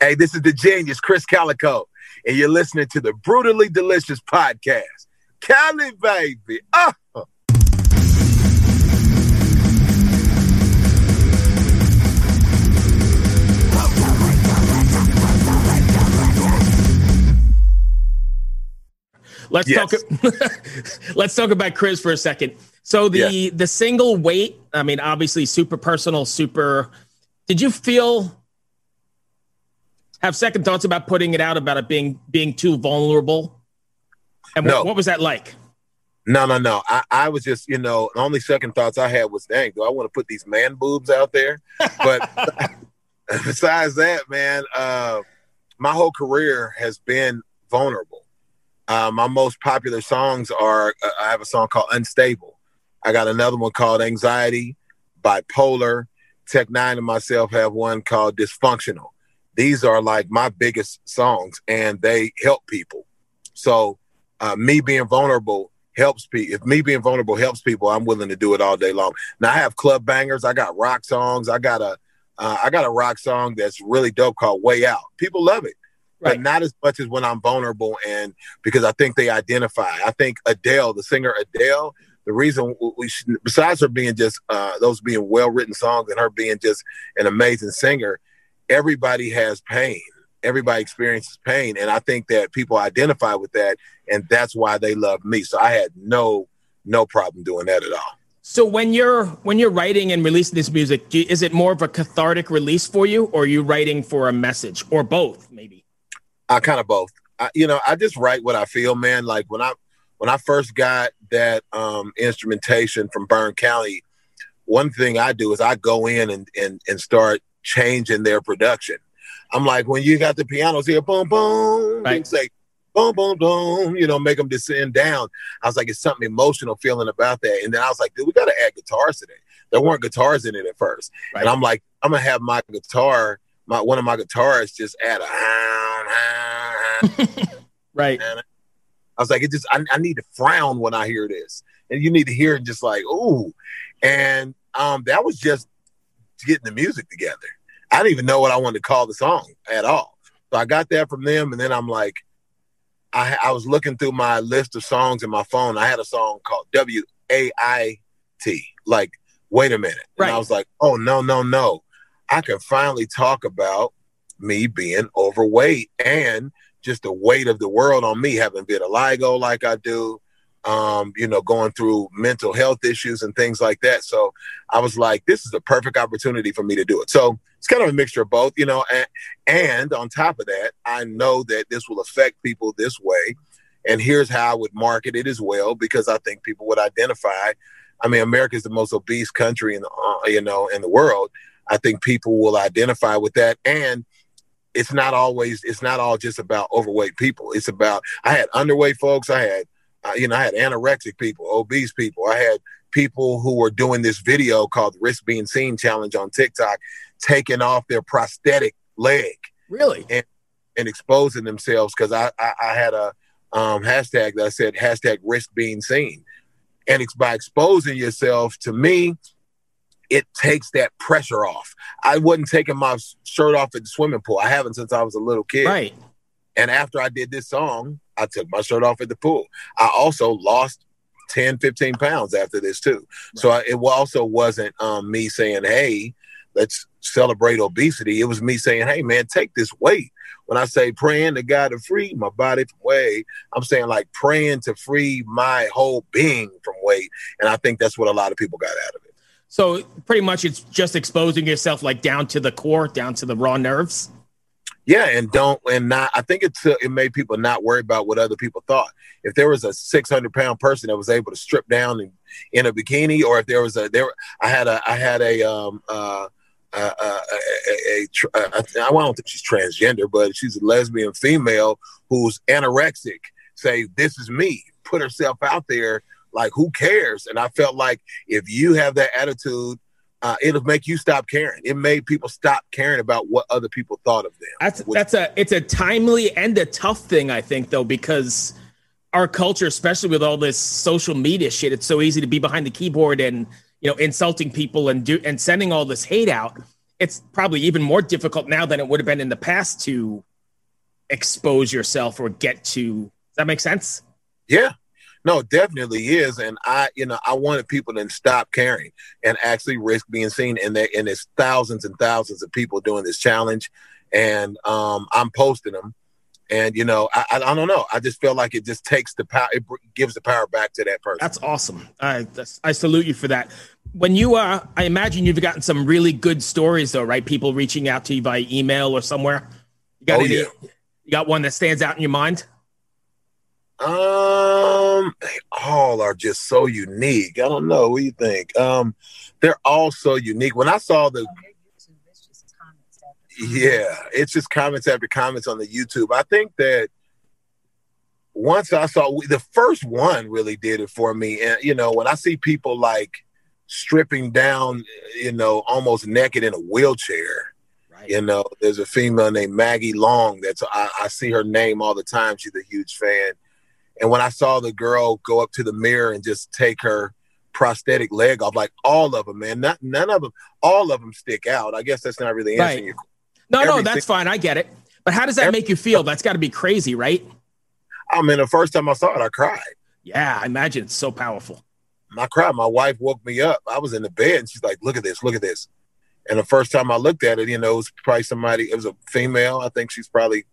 Hey, this is the genius, Krizz Kaliko, and you're listening to the Brutally Delicious podcast. Cali, baby. Oh. Let's yes. talk. let's talk about Krizz for a second. So the yeah. the single weight. I mean, obviously, super personal. Super. Did you feel have second thoughts about putting it out about it being being too vulnerable? And no. what, what was that like? No, no, no. I, I was just, you know, the only second thoughts I had was, dang, do I want to put these man boobs out there? But besides that, man, uh, my whole career has been vulnerable. Uh, my most popular songs are uh, I have a song called Unstable. I got another one called Anxiety, Bipolar. Tech N9ne and myself have one called Dysfunctional these are like my biggest songs and they help people. So uh, me being vulnerable helps people. If me being vulnerable helps people, I'm willing to do it all day long. Now I have club bangers. I got rock songs. I got a uh, I got a rock song that's really dope called Way Out. People love it. Right. But not as much as when I'm vulnerable and because I think they identify. I think Adele, the singer Adele, the reason we should, besides her being just uh, those being well written songs and her being just an amazing singer, everybody has pain. Everybody experiences pain. And I think that people identify with that. And that's why they love me. So I had no, no problem doing that at all. So when you're when you're writing and releasing this music, you, is it more of a cathartic release for you, or are you writing for a message, or both, maybe? I kind of both. I, you know, I just write what I feel, man. Like when I when I first got that um, instrumentation from Burn County, one thing I do is I go in and and, and start change in their production. I'm like, when you got the pianos here, boom, boom, right. say boom, boom, boom, you know, make them descend down. I was like, it's something emotional feeling about that. And then I was like, dude, we got to add guitars to today. There weren't guitars in it at first. Right. And I'm like, I'm gonna have my guitar, my one of my guitars just add a right. I was like, it just I, I need to frown when I hear this. And you need to hear it just like, ooh. And um, that was just getting the music together. I didn't even know what I wanted to call the song at all. So I got that from them, and then I'm like, I, I was looking through my list of songs in my phone. I had a song called W A I T, like, wait a minute. Right. And I was like, oh, no, no, no. I can finally talk about me being overweight and just the weight of the world on me, having vitiligo like I do, um, you know, going through mental health issues and things like that. So I was like, this is a perfect opportunity for me to do it. So it's kind of a mixture of both, you know, and, and on top of that, I know that this will affect people this way. And here's how I would market it as well, because I think people would identify. I mean, America is the most obese country in the, uh, you know, in the world. I think people will identify with that. And it's not always, it's not all just about overweight people. It's about, I had underweight folks. I had, you know, I had anorexic people, obese people. I had people who were doing this video called Risk Being Seen Challenge on TikTok, taking off their prosthetic leg. Really? And, and exposing themselves because I, I, I, had a um, hashtag that said hashtag risk being seen. And it's by exposing yourself to me, it takes that pressure off. I wasn't taking my shirt off at the swimming pool. I haven't since I was a little kid. Right. And after I did this song, I took my shirt off at the pool. I also lost 10, 15 pounds after this too. Right. So I, it also wasn't um, me saying, hey, let's celebrate obesity. It was me saying, hey, man, take this weight. When I say praying to God to free my body from weight, I'm saying like praying to free my whole being from weight. And I think that's what a lot of people got out of it. So pretty much it's just exposing yourself like down to the core, down to the raw nerves. Yeah, and don't and not. I think it's it made people not worry about what other people thought. If there was a six hundred pound person that was able to strip down in, in a bikini, or if there was a there, I had a I had a um uh. Uh, uh, a, a, a, a, I don't think she's transgender, but she's a lesbian female who's anorexic. Say, this is me. Put herself out there. Like, who cares? And I felt like if you have that attitude uh, it'll make you stop caring. It made people stop caring about what other people thought of them. That's that's a it's a timely and a tough thing, I think, though, because our culture, especially with all this social media shit, it's so easy to be behind the keyboard and you know insulting people and do and sending all this hate out. it's probably even more difficult now than it would have been in the past to expose yourself or get to. Does that make sense? Yeah, no, definitely is. And I, you know, I wanted people to stop caring and actually risk being seen. And there, and there's thousands and thousands of people doing this challenge, and um, I'm posting them. And you know, I, I, I don't know. I just feel like it just takes the power. It gives the power back to that person. That's awesome. I I salute you for that. When you, uh, I imagine you've gotten some really good stories, though, right? People reaching out to you by email or somewhere. You got oh, any? Yeah. You got one that stands out in your mind? Um, they all are just so unique. I don't know. What do you think? Um, they're all so unique. When I saw the yeah, it's just comments after comments on the YouTube. I think that once I saw the first one really did it for me. And you know, when I see people like stripping down, you know, almost naked in a wheelchair. Right. You know, there's a female named Maggie Long. That's I, I see her name all the time. She's a huge fan and when I saw the girl go up to the mirror and just take her prosthetic leg off, like all of them, man, not none of them, all of them stick out. I guess that's not really answering right. your. No, no, that's fine. I get it. But how does that make you feel? That's got to be crazy, right? I mean, the first time I saw it, I cried. Yeah, I imagine it's so powerful. I cried. My wife woke me up. I was in the bed, and she's like, "Look at this! Look at this!" And the first time I looked at it, you know, it was probably somebody. It was a female. I think she's probably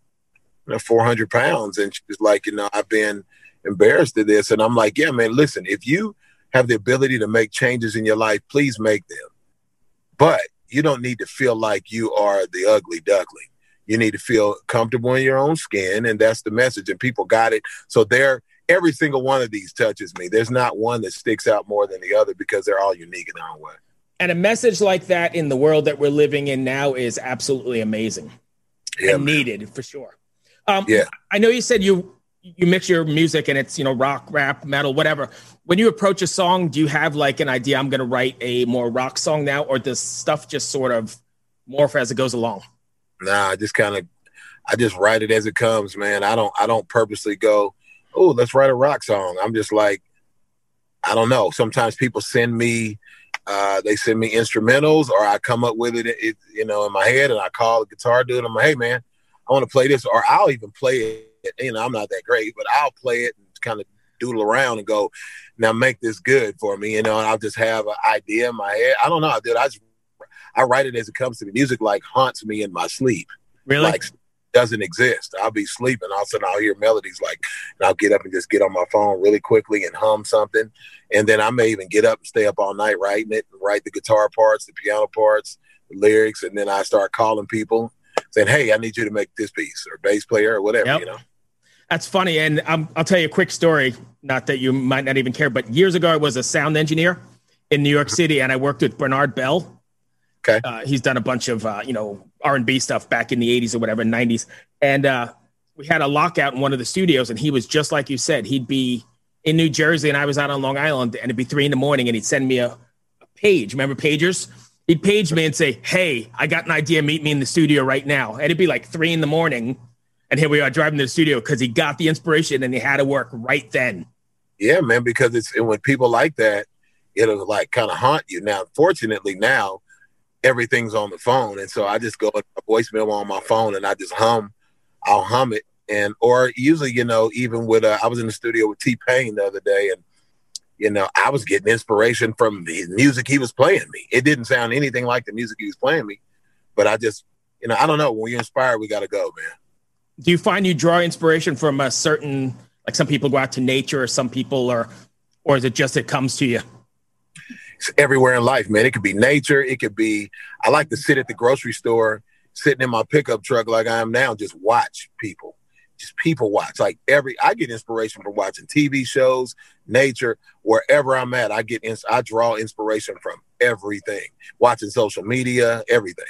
you know, 400 pounds. And she's like, you know, I've been embarrassed of this. And I'm like, yeah, man, listen, if you have the ability to make changes in your life, please make them. But you don't need to feel like you are the ugly duckling. You need to feel comfortable in your own skin. And that's the message. And people got it. So they're, every single one of these touches me. There's not one that sticks out more than the other because they're all unique in their own way. And a message like that in the world that we're living in now is absolutely amazing yeah, and man. needed for sure. Um, yeah. I know you said you you mix your music and it's you know rock, rap, metal, whatever. When you approach a song, do you have like an idea? I'm going to write a more rock song now, or does stuff just sort of morph as it goes along? Nah, I just kind of I just write it as it comes, man. I don't I don't purposely go, oh, let's write a rock song. I'm just like, I don't know. Sometimes people send me uh, they send me instrumentals or I come up with it, it, you know, in my head and I call the guitar dude. I'm like, hey man, I want to play this, or I'll even play it. You know, I'm not that great, but I'll play it and kind of doodle around and go, now make this good for me. You know, and I'll just have an idea in my head. I don't know, dude. I just I write it as it comes to me. Music like haunts me in my sleep. Really? Like doesn't exist. I'll be sleeping, all of a sudden I'll hear melodies like, and I'll get up and just get on my phone really quickly and hum something, and then I may even get up and stay up all night writing it, and write the guitar parts, the piano parts, the lyrics, and then I start calling people, saying, "Hey, I need you to make this piece," or bass player, or whatever, yep. you know. That's funny, and um, I'll tell you a quick story. Not that you might not even care, but years ago, I was a sound engineer in New York City, and I worked with Bernard Belle. Okay, uh, he's done a bunch of uh, you know R and B stuff back in the '80s or whatever, '90s, and uh, we had a lockout in one of the studios, and he was just like you said. He'd be in New Jersey, and I was out on Long Island, and it'd be three in the morning, and he'd send me a, a page. Remember pagers? he'd page me and say, Hey, I got an idea. Meet me in the studio right now. And it'd be like three in the morning. And here we are driving to the studio because he got the inspiration and he had to work right then. Yeah, man, because it's and when people like that, it'll like kind of haunt you. Now, fortunately, now everything's on the phone. And so I just go a voicemail on my phone and I just hum, I'll hum it. And or usually, you know, even with uh, I was in the studio with T Pain the other day and you know, I was getting inspiration from the music he was playing me. It didn't sound anything like the music he was playing me, but I just, you know, I don't know. When you're inspired, we got to go, man. Do you find you draw inspiration from a certain, like some people go out to nature, or some people are, or is it just it comes to you? It's everywhere in life, man. It could be nature. It could be. I like to sit at the grocery store, sitting in my pickup truck like I am now, just watch people just people watch. Like every, I get inspiration from watching TV shows, nature, wherever I'm at. I get, I draw inspiration from everything. Watching social media, everything.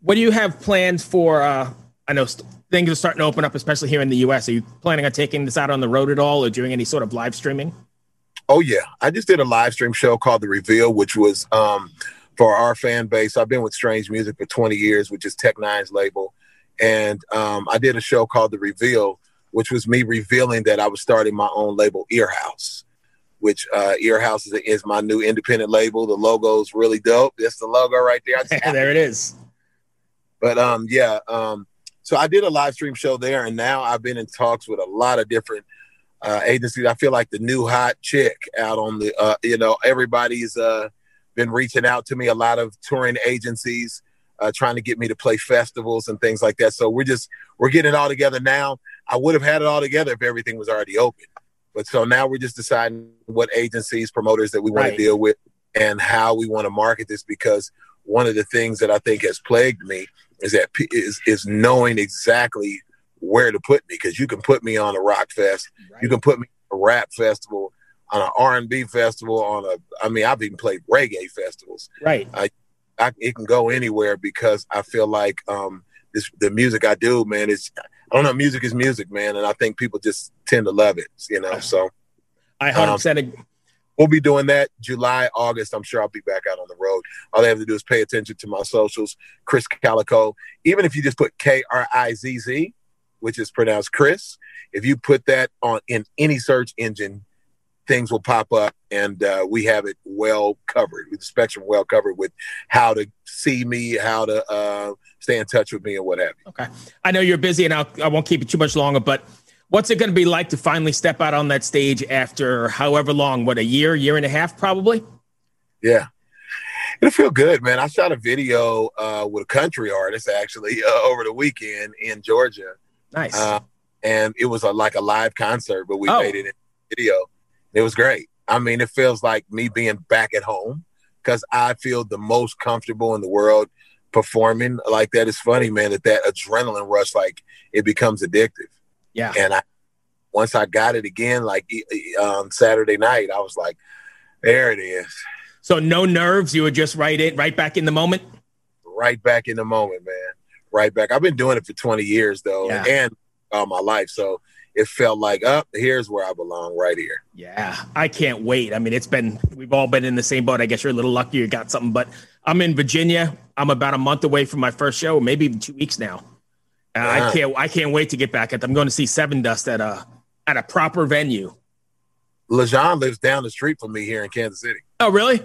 What do you have plans for? Uh, I know st- things are starting to open up, especially here in the U.S. Are you planning on taking this out on the road at all, or doing any sort of live streaming? Oh yeah, I just did a live stream show called The Reveal, which was um, for our fan base. I've been with Strange Music for 20 years, which is Tech N9ne's label and um, I did a show called The Reveal, which was me revealing that I was starting my own label, Earhouse. which uh, Earhouse is, is my new independent label. The logo's really dope. That's the logo right there. there it is. But um, yeah, um, so I did a live stream show there, and now I've been in talks with a lot of different uh, agencies. I feel like the new hot chick out on the, uh, you know, everybody's uh, been reaching out to me. A lot of touring agencies uh, trying to get me to play festivals and things like that. So we're just we're getting it all together now. I would have had it all together if everything was already open. But so now we're just deciding what agencies, promoters that we want right. to deal with, and how we want to market this. Because one of the things that I think has plagued me is that is is knowing exactly where to put me. Because you can put me on a rock fest, right. you can put me on a rap festival, on an R and B festival, on a I mean I've even played reggae festivals. Right. I, I, it can go anywhere because I feel like um, this the music I do, man. Is I don't know. Music is music, man, and I think people just tend to love it. You know, so I hundred um, percent. We'll be doing that July, August. I'm sure I'll be back out on the road. All they have to do is pay attention to my socials, Krizz Kaliko. Even if you just put K R I Z Z, which is pronounced Chris, if you put that on in any search engine, things will pop up, and uh, we have it well covered with the spectrum well covered with how to see me, how to uh, stay in touch with me, and what have you. Okay, I know you're busy, and I'll, I won't keep you too much longer, but. What's it going to be like to finally step out on that stage after however long? What a year, year and a half, probably. Yeah, it'll feel good, man. I shot a video uh, with a country artist actually uh, over the weekend in Georgia. Nice. Uh, and it was a, like a live concert, but we oh. made it in video. It was great. I mean, it feels like me being back at home because I feel the most comfortable in the world performing like that. It's funny, man, that that adrenaline rush, like it becomes addictive. Yeah. And I, once I got it again, like um, Saturday night, I was like, there it is. So no nerves. You were just right in, right back in the moment. Right back in the moment, man. Right back. I've been doing it for 20 years though, yeah. and all my life. So it felt like, up oh, here's where I belong, right here. Yeah, I can't wait. I mean, it's been we've all been in the same boat. I guess you're a little lucky you got something, but I'm in Virginia. I'm about a month away from my first show, maybe even two weeks now. Uh, I can't I can't wait to get back at. I'm going to see Sevendust at a at a proper venue. Lajon lives down the street from me here in Kansas City. Oh, really?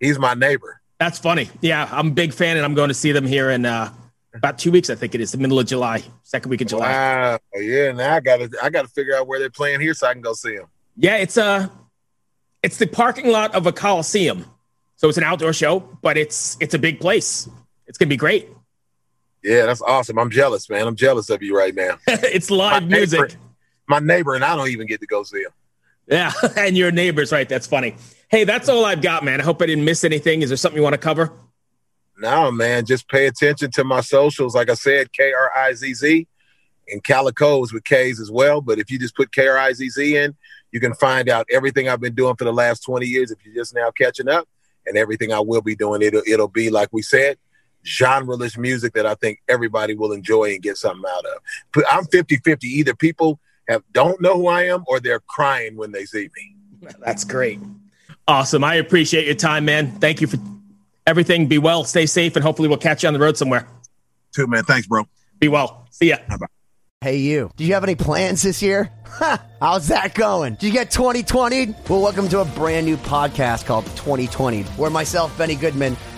He's my neighbor. That's funny. Yeah, I'm a big fan, and I'm going to see them here in uh, about two weeks, I think it is, the middle of July, second week of July. Wow. Yeah, now I gotta I gotta figure out where they're playing here so I can go see them. Yeah, it's a uh, it's the parking lot of a coliseum. So it's an outdoor show, but it's it's a big place. It's gonna be great. Yeah, that's awesome. I'm jealous, man. I'm jealous of you right now. it's live my music. Neighbor, my neighbor and I don't even get to go see him. Yeah, and your neighbors, right? That's funny. Hey, that's all I've got, man. I hope I didn't miss anything. Is there something you want to cover? No, man, just pay attention to my socials. Like I said, K R I Z Z and Kalikos with K's as well. But if you just put K R I Z Z in, you can find out everything I've been doing for the last 20 years if you're just now catching up and everything I will be doing. It'll, it'll be, like we said, genreless music that I think everybody will enjoy and get something out of. But I'm 50 50. Either people have don't know who I am or they're crying when they see me. That's great. Awesome. I appreciate your time, man. Thank you for everything. Be well, stay safe, and hopefully we'll catch you on the road somewhere. Too, man. Thanks, bro. Be well. See ya. Bye-bye. Hey, you. Do you have any plans this year? How's that going? Did you get 2020? Well, welcome to a brand new podcast called 2020, where myself, Benny Goodman,